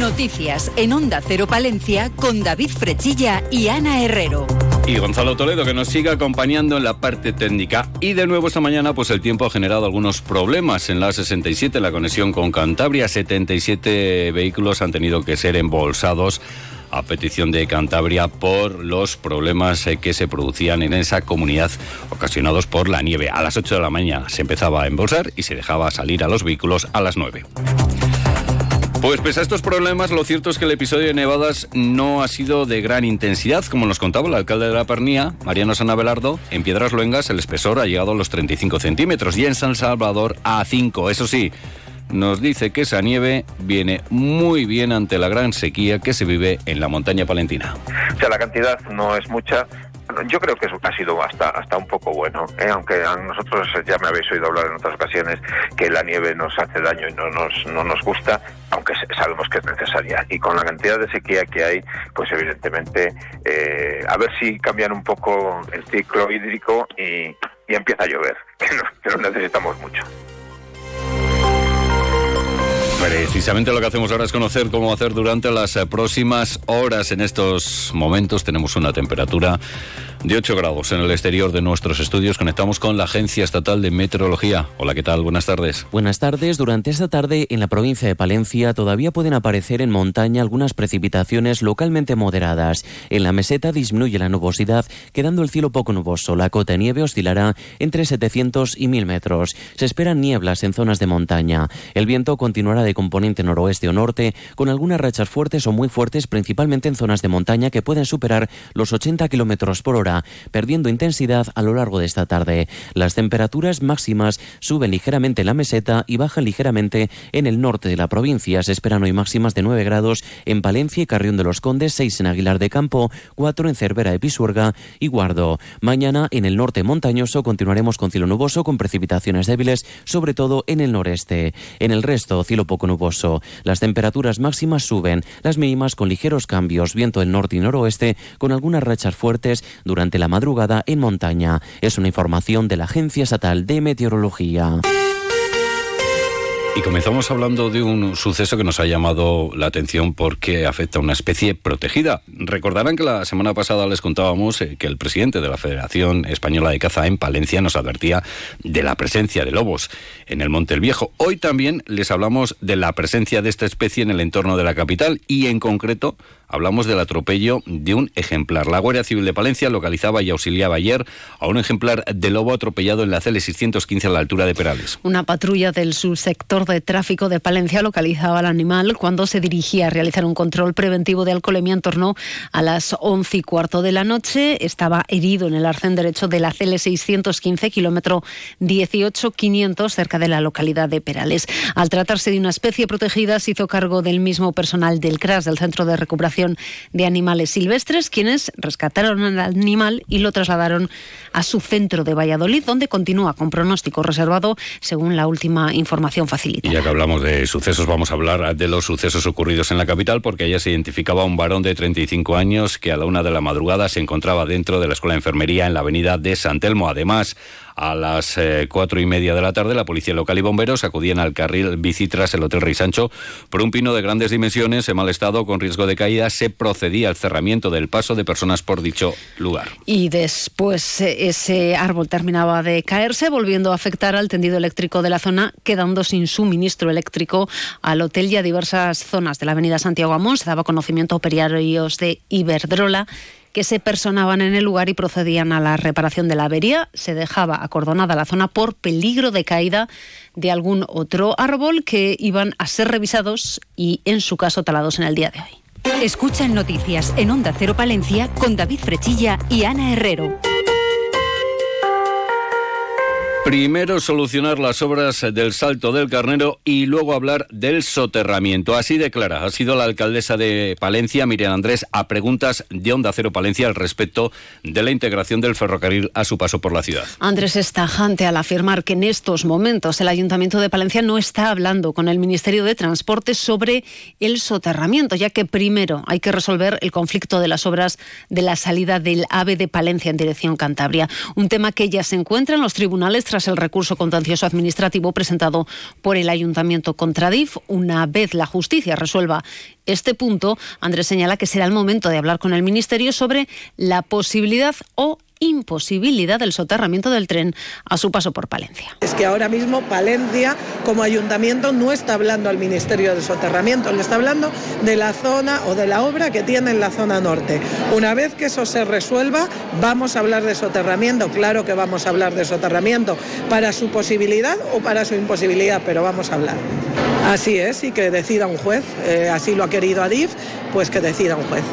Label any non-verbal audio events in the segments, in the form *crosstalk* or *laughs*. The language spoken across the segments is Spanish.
Noticias en Onda Cero Palencia con David Frechilla y Ana Herrero. Y Gonzalo Toledo que nos sigue acompañando en la parte técnica. Y de nuevo esta mañana pues el tiempo ha generado algunos problemas en la 67, la conexión con Cantabria. 77 vehículos han tenido que ser embolsados a petición de Cantabria por los problemas eh, que se producían en esa comunidad ocasionados por la nieve. A las 8 de la mañana se empezaba a embolsar y se dejaba salir a los vehículos a las 9. Pues pese a estos problemas, lo cierto es que el episodio de nevadas no ha sido de gran intensidad, como nos contaba el alcalde de la Pernía, Mariano San Abelardo. En Piedras Luengas el espesor ha llegado a los 35 centímetros y en San Salvador a 5. Eso sí, nos dice que esa nieve viene muy bien ante la gran sequía que se vive en la montaña palentina. O sea, la cantidad no es mucha, yo creo que ha sido hasta hasta un poco bueno, ¿eh? aunque a nosotros ya me habéis oído hablar en otras ocasiones que la nieve nos hace daño y no nos, no nos gusta, aunque sabemos que es necesaria. Y con la cantidad de sequía que hay, pues evidentemente, eh, a ver si cambian un poco el ciclo hídrico y, empieza a llover, *laughs* que no necesitamos mucho. Precisamente lo que hacemos ahora es conocer cómo hacer durante las eh, próximas horas. En estos momentos tenemos una temperatura de 8 grados en el exterior de nuestros estudios. Conectamos con la Agencia Estatal de Meteorología. Hola, ¿qué tal? Buenas tardes. Buenas tardes. Durante esta tarde en la provincia de Palencia todavía pueden aparecer en montaña algunas precipitaciones localmente moderadas. En la meseta disminuye la nubosidad, quedando el cielo poco nuboso. La cota de nieve oscilará entre 700 y 1000 metros. Se esperan nieblas en zonas de montaña. El viento continuará de componente noroeste o norte, con algunas rachas fuertes o muy fuertes, principalmente en zonas de montaña que pueden superar los 80 kilómetros por hora, perdiendo intensidad a lo largo de esta tarde. Las temperaturas máximas suben ligeramente en la meseta y bajan ligeramente en el norte de la provincia. Se esperan hoy máximas de 9 grados en Palencia y Carrión de los Condes, 6 en Aguilar de Campo, 4 en Cervera de Pisuerga y Guardo. Mañana en el norte montañoso continuaremos con cielo nuboso con precipitaciones débiles, sobre todo en el noreste. En el resto, cielo poco nuboso. Las temperaturas máximas suben, las mínimas con ligeros cambios, viento del norte y noroeste con algunas rachas fuertes durante la madrugada en montaña. Es una información de la Agencia Estatal de Meteorología. Y comenzamos hablando de un suceso que nos ha llamado la atención porque afecta a una especie protegida. Recordarán que la semana pasada les contábamos eh, que el presidente de la Federación Española de Caza en Palencia nos advertía de la presencia de lobos en el Monte el Viejo. Hoy también les hablamos de la presencia de esta especie en el entorno de la capital y en concreto hablamos del atropello de un ejemplar. La Guardia Civil de Palencia localizaba y auxiliaba ayer a un ejemplar de lobo atropellado en la CL 615 a la altura de Perales. Una patrulla del subsector de tráfico de Palencia localizaba al animal cuando se dirigía a realizar un control preventivo de alcoholemia en torno a las 11 y cuarto de la noche. Estaba herido en el arcén derecho de la CL 615, kilómetro 18500, cerca de la localidad de Perales. Al tratarse de una especie protegida, se hizo cargo del mismo personal del CRAS, del Centro de Recuperación de Animales Silvestres, quienes rescataron al animal y lo trasladaron a su centro de Valladolid, donde continúa con pronóstico reservado, según la última información facilitada. Y ya que hablamos de sucesos, vamos a hablar de los sucesos ocurridos en la capital, porque ayer se identificaba un varón de 35 años que a la una de la madrugada se encontraba dentro de la Escuela de Enfermería en la avenida de San Telmo. Además, a las eh, cuatro y media de la tarde, la policía local y bomberos acudían al carril bici tras el Hotel Rey Sancho por un pino de grandes dimensiones en mal estado con riesgo de caída. Se procedía al cerramiento del paso de personas por dicho lugar. Y después eh, ese árbol terminaba de caerse, volviendo a afectar al tendido eléctrico de la zona, quedando sin suministro eléctrico al hotel y a diversas zonas de la avenida Santiago Amón. Se daba conocimiento a operarios de Iberdrola que se personaban en el lugar y procedían a la reparación de la avería. Se dejaba acordonada la zona por peligro de caída de algún otro árbol que iban a ser revisados y, en su caso, talados en el día de hoy. Escuchan noticias en Onda Cero Palencia con David Frechilla y Ana Herrero. Primero solucionar las obras del Salto del Carnero y luego hablar del soterramiento. Así declara, ha sido la alcaldesa de Palencia, Miriam Andrés, a preguntas de Onda Cero Palencia al respecto de la integración del ferrocarril a su paso por la ciudad. Andrés es tajante al afirmar que en estos momentos el Ayuntamiento de Palencia no está hablando con el Ministerio de Transporte sobre el soterramiento, ya que primero hay que resolver el conflicto de las obras de la salida del AVE de Palencia en dirección Cantabria. Un tema que ya se encuentra en los tribunales tras el recurso contencioso administrativo presentado por el ayuntamiento contra DIF. Una vez la justicia resuelva este punto, Andrés señala que será el momento de hablar con el Ministerio sobre la posibilidad o imposibilidad del soterramiento del tren a su paso por Palencia. Es que ahora mismo Palencia como ayuntamiento no está hablando al Ministerio de Soterramiento, le está hablando de la zona o de la obra que tiene en la zona norte. Una vez que eso se resuelva, vamos a hablar de soterramiento, claro que vamos a hablar de soterramiento, para su posibilidad o para su imposibilidad, pero vamos a hablar. Así es, y que decida un juez, eh, así lo ha querido Adif, pues que decida un juez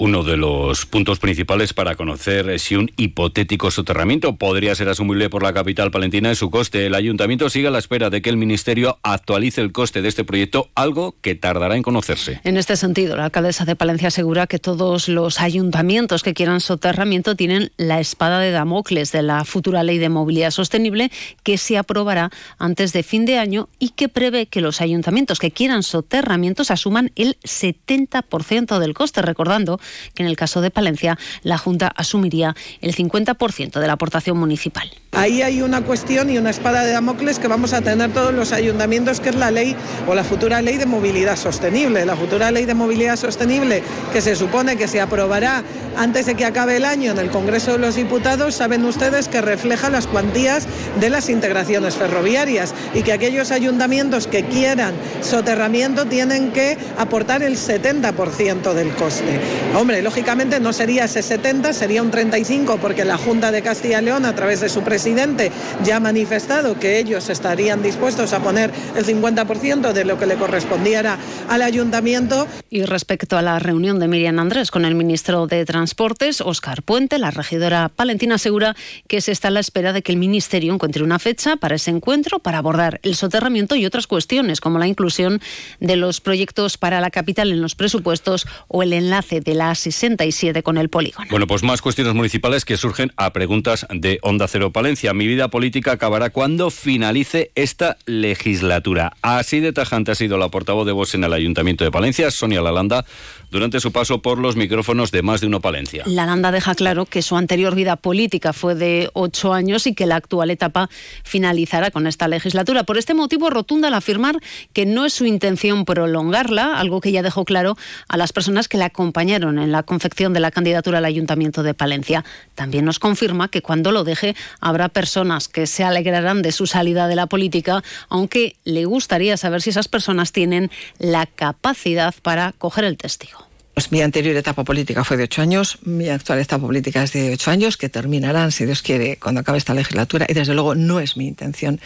uno de los puntos principales para conocer si un hipotético soterramiento podría ser asumible por la capital palentina es su coste. El ayuntamiento sigue a la espera de que el ministerio actualice el coste de este proyecto, algo que tardará en conocerse. En este sentido, la alcaldesa de Palencia asegura que todos los ayuntamientos que quieran soterramiento tienen la espada de Damocles de la futura ley de movilidad sostenible que se aprobará antes de fin de año y que prevé que los ayuntamientos que quieran soterramientos asuman el 70% del coste, recordando que en el caso de Palencia la Junta asumiría el 50% de la aportación municipal. Ahí hay una cuestión y una espada de Damocles que vamos a tener todos los ayuntamientos, que es la ley o la futura ley de movilidad sostenible. La futura ley de movilidad sostenible que se supone que se aprobará antes de que acabe el año en el Congreso de los Diputados, saben ustedes que refleja las cuantías de las integraciones ferroviarias y que aquellos ayuntamientos que quieran soterramiento tienen que aportar el 70% del coste. Hombre, lógicamente no sería ese 70, sería un 35 porque la Junta de Castilla y León a través de su presidente ya ha manifestado que ellos estarían dispuestos a poner el 50% de lo que le correspondiera al ayuntamiento. Y respecto a la reunión de Miriam Andrés con el ministro de Transportes, Óscar Puente, la regidora palentina asegura que se está a la espera de que el ministerio encuentre una fecha para ese encuentro para abordar el soterramiento y otras cuestiones como la inclusión de los proyectos para la capital en los presupuestos o el enlace de la 67 con el polígono. Bueno, pues más cuestiones municipales que surgen a preguntas de Onda Cero Palencia. Mi vida política acabará cuando finalice esta legislatura. Así de tajante ha sido la portavoz de voz en el Ayuntamiento de Palencia, Sonia Lalanda, durante su paso por los micrófonos de Más de Uno Palencia. Lalanda deja claro que su anterior vida política fue de ocho años y que la actual etapa finalizará con esta legislatura. Por este motivo, rotunda al afirmar que no es su intención prolongarla, algo que ya dejó claro a las personas que la acompañaron en la confección de la candidatura al Ayuntamiento de Palencia. También nos confirma que cuando lo deje habrá personas que se alegrarán de su salida de la política, aunque le gustaría saber si esas personas tienen la capacidad para coger el testigo. Pues mi anterior etapa política fue de ocho años, mi actual etapa política es de ocho años, que terminarán, si Dios quiere, cuando acabe esta legislatura, y desde luego no es mi intención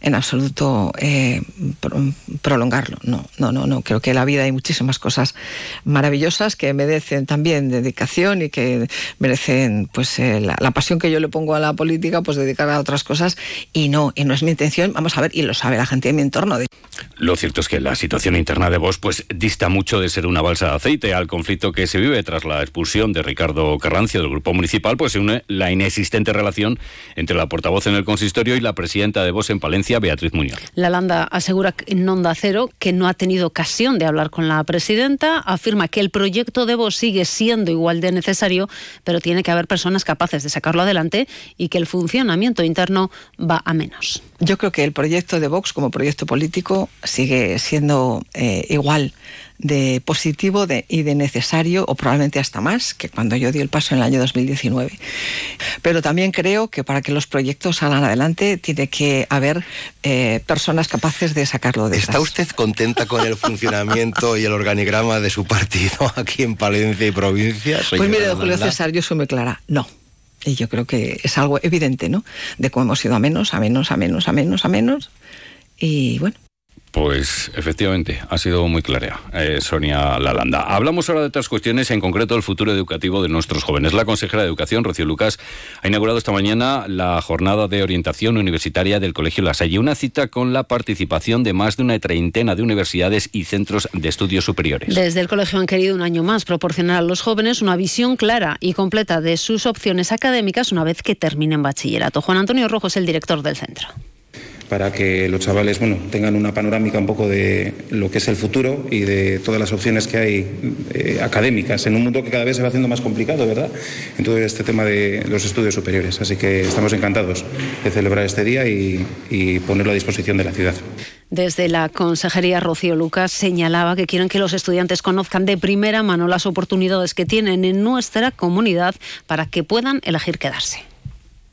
en absoluto eh, prolongarlo. No, no, no, no. Creo que en la vida hay muchísimas cosas maravillosas que merecen también dedicación y que merecen pues eh, la, la, pasión que yo le pongo a la política, pues dedicar a otras cosas, y no, y no es mi intención, vamos a ver, y lo sabe la gente de mi entorno. Lo cierto es que la situación interna de vos pues dista mucho de ser una balsa de aceite al conflicto que se vive tras la expulsión de Ricardo Carrancio del grupo municipal, pues se une la inexistente relación entre la portavoz en el consistorio y la presidenta de Vox en Palencia, Beatriz Muñoz. La Landa asegura en Onda Cero que no ha tenido ocasión de hablar con la presidenta, afirma que el proyecto de Vox sigue siendo igual de necesario, pero tiene que haber personas capaces de sacarlo adelante y que el funcionamiento interno va a menos. Yo creo que el proyecto de Vox como proyecto político sigue siendo eh, igual de positivo de, y de necesario, o probablemente hasta más, que cuando yo di el paso en el año 2019. Pero también creo que para que los proyectos salgan adelante tiene que haber eh, personas capaces de sacarlo de ¿Está usted contenta con el funcionamiento y el organigrama de su partido *laughs* aquí en Palencia y provincia? Pues mire, don Julio César, yo soy muy clara, no. Y yo creo que es algo evidente, ¿no? De cómo hemos ido a menos, a menos, a menos, a menos, a menos. Y bueno, pues efectivamente, ha sido muy clara eh, Sonia Lalanda. Hablamos ahora de otras cuestiones, en concreto el futuro educativo de nuestros jóvenes. La consejera de Educación, Rocío Lucas, ha inaugurado esta mañana la jornada de orientación universitaria del Colegio La Salle, una cita con la participación de más de una treintena de universidades y centros de estudios superiores. Desde el colegio han querido un año más proporcionar a los jóvenes una visión clara y completa de sus opciones académicas una vez que terminen bachillerato. Juan Antonio Rojo es el director del centro. Para que los chavales bueno, tengan una panorámica un poco de lo que es el futuro y de todas las opciones que hay eh, académicas en un mundo que cada vez se va haciendo más complicado, ¿verdad? En todo este tema de los estudios superiores. Así que estamos encantados de celebrar este día y, y ponerlo a disposición de la ciudad. Desde la Consejería, Rocío Lucas señalaba que quieren que los estudiantes conozcan de primera mano las oportunidades que tienen en nuestra comunidad para que puedan elegir quedarse.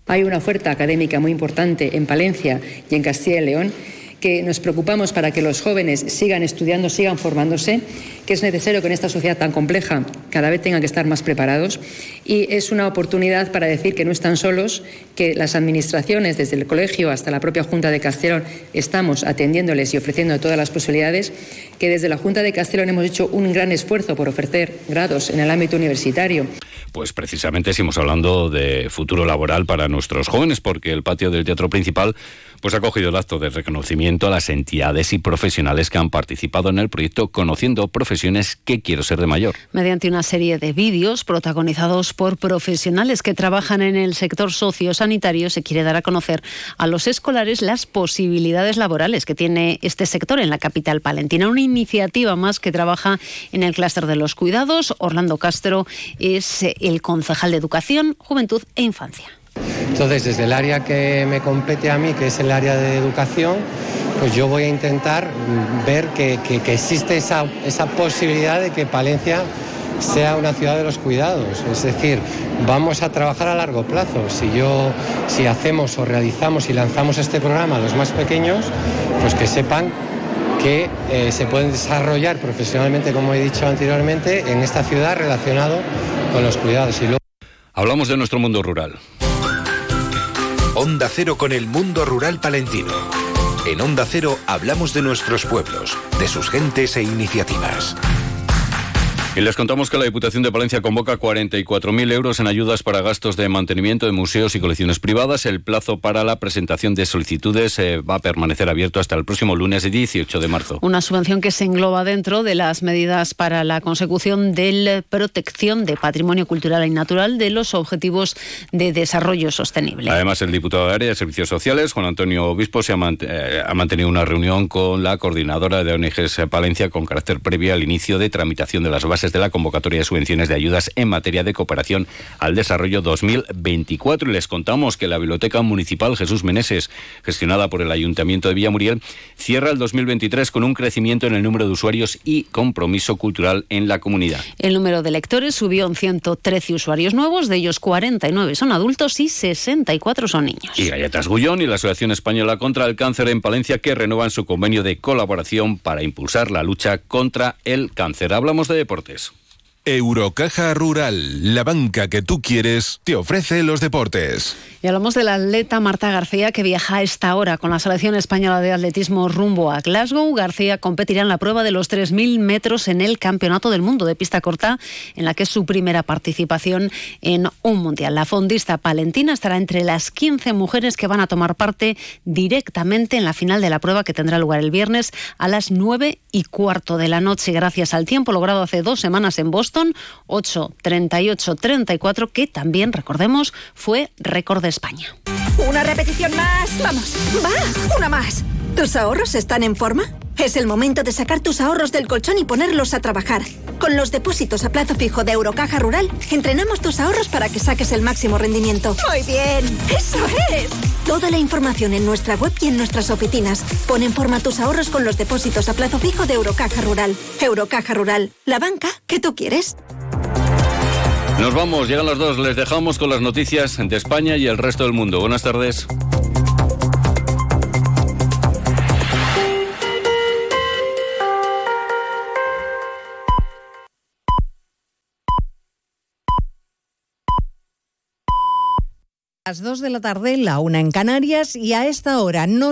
Hay una oferta académica muy importante en Palencia y en Castilla y León que nos preocupamos para que los jóvenes sigan estudiando, sigan formándose, que es necesario que en esta sociedad tan compleja cada vez tengan que estar más preparados y es una oportunidad para decir que no están solos, que las administraciones, desde el colegio hasta la propia Junta de Castellón, estamos atendiéndoles y ofreciendo todas las posibilidades, que desde la Junta de Castellón hemos hecho un gran esfuerzo por ofrecer grados en el ámbito universitario. Pues precisamente seguimos hablando de futuro laboral para nuestros jóvenes, porque el patio del Teatro Principal pues ha cogido el acto de reconocimiento a las entidades y profesionales que han participado en el proyecto Conociendo Profesiones que quiero ser de mayor. Mediante una serie de vídeos protagonizados por profesionales que trabajan en el sector sociosanitario, se quiere dar a conocer a los escolares las posibilidades laborales que tiene este sector en la capital palentina. Una iniciativa más que trabaja en el clúster de los cuidados. Orlando Castro es el concejal de Educación, Juventud e Infancia. Entonces, desde el área que me compete a mí, que es el área de educación, pues yo voy a intentar ver que, existe esa, esa posibilidad de que Palencia sea una ciudad de los cuidados. Es decir, vamos a trabajar a largo plazo. Si yo, si hacemos o realizamos y lanzamos este programa a los más pequeños, pues que sepan que eh, se pueden desarrollar profesionalmente, como he dicho anteriormente, en esta ciudad relacionado con los cuidados. Y luego... Hablamos de nuestro mundo rural. Onda Cero con el mundo rural palentino. En Onda Cero hablamos de nuestros pueblos, de sus gentes e iniciativas. Y les contamos que la Diputación de Palencia convoca 44.000 euros en ayudas para gastos de mantenimiento de museos y colecciones privadas. El plazo para la presentación de solicitudes eh, va a permanecer abierto hasta el próximo lunes 18 de marzo. Una subvención que se engloba dentro de las medidas para la consecución de la protección de patrimonio cultural y natural de los objetivos de desarrollo sostenible. Además, el diputado de Área de Servicios Sociales, Juan Antonio Obispo, se ha, mant eh, ha mantenido una reunión con la coordinadora de ONGs Palencia con carácter previo al inicio de tramitación de las bases de la convocatoria de subvenciones de ayudas en materia de cooperación al desarrollo 2024. Y les contamos que la Biblioteca Municipal Jesús Meneses, gestionada por el Ayuntamiento de Villamuriel, cierra el 2023 con un crecimiento en el número de usuarios y compromiso cultural en la comunidad. El número de lectores subió en 113 usuarios nuevos, de ellos 49 son adultos y 64 son niños. Y Galletas Gullón y la Asociación Española contra el Cáncer en Palencia que renuevan su convenio de colaboración para impulsar la lucha contra el cáncer. Hablamos de deportes eso. Eurocaja Rural, la banca que tú quieres, te ofrece los deportes. Y hablamos de la atleta Marta García que viaja a esta hora con la selección española de atletismo rumbo a Glasgow. García competirá en la prueba de los 3.000 metros en el Campeonato del Mundo de pista corta, en la que es su primera participación en un mundial. La fondista palentina estará entre las 15 mujeres que van a tomar parte directamente en la final de la prueba que tendrá lugar el viernes a las 9 y cuarto de la noche, gracias al tiempo logrado hace dos semanas en Boston 8, 38, 34, que también, recordemos, fue récord de España. Una repetición más. Vamos, va, una más. ¿Tus ahorros están en forma? Es el momento de sacar tus ahorros del colchón y ponerlos a trabajar. Con los depósitos a plazo fijo de Eurocaja Rural, entrenamos tus ahorros para que saques el máximo rendimiento. Muy bien, eso es. Toda la información en nuestra web y en nuestras oficinas. Pon en forma tus ahorros con los depósitos a plazo fijo de Eurocaja Rural. Eurocaja Rural, la banca que tú quieres. Nos vamos, llegan las dos, les dejamos con las noticias de España y el resto del mundo. Buenas tardes. Las 2 de la tarde, la una en Canarias, y a esta hora no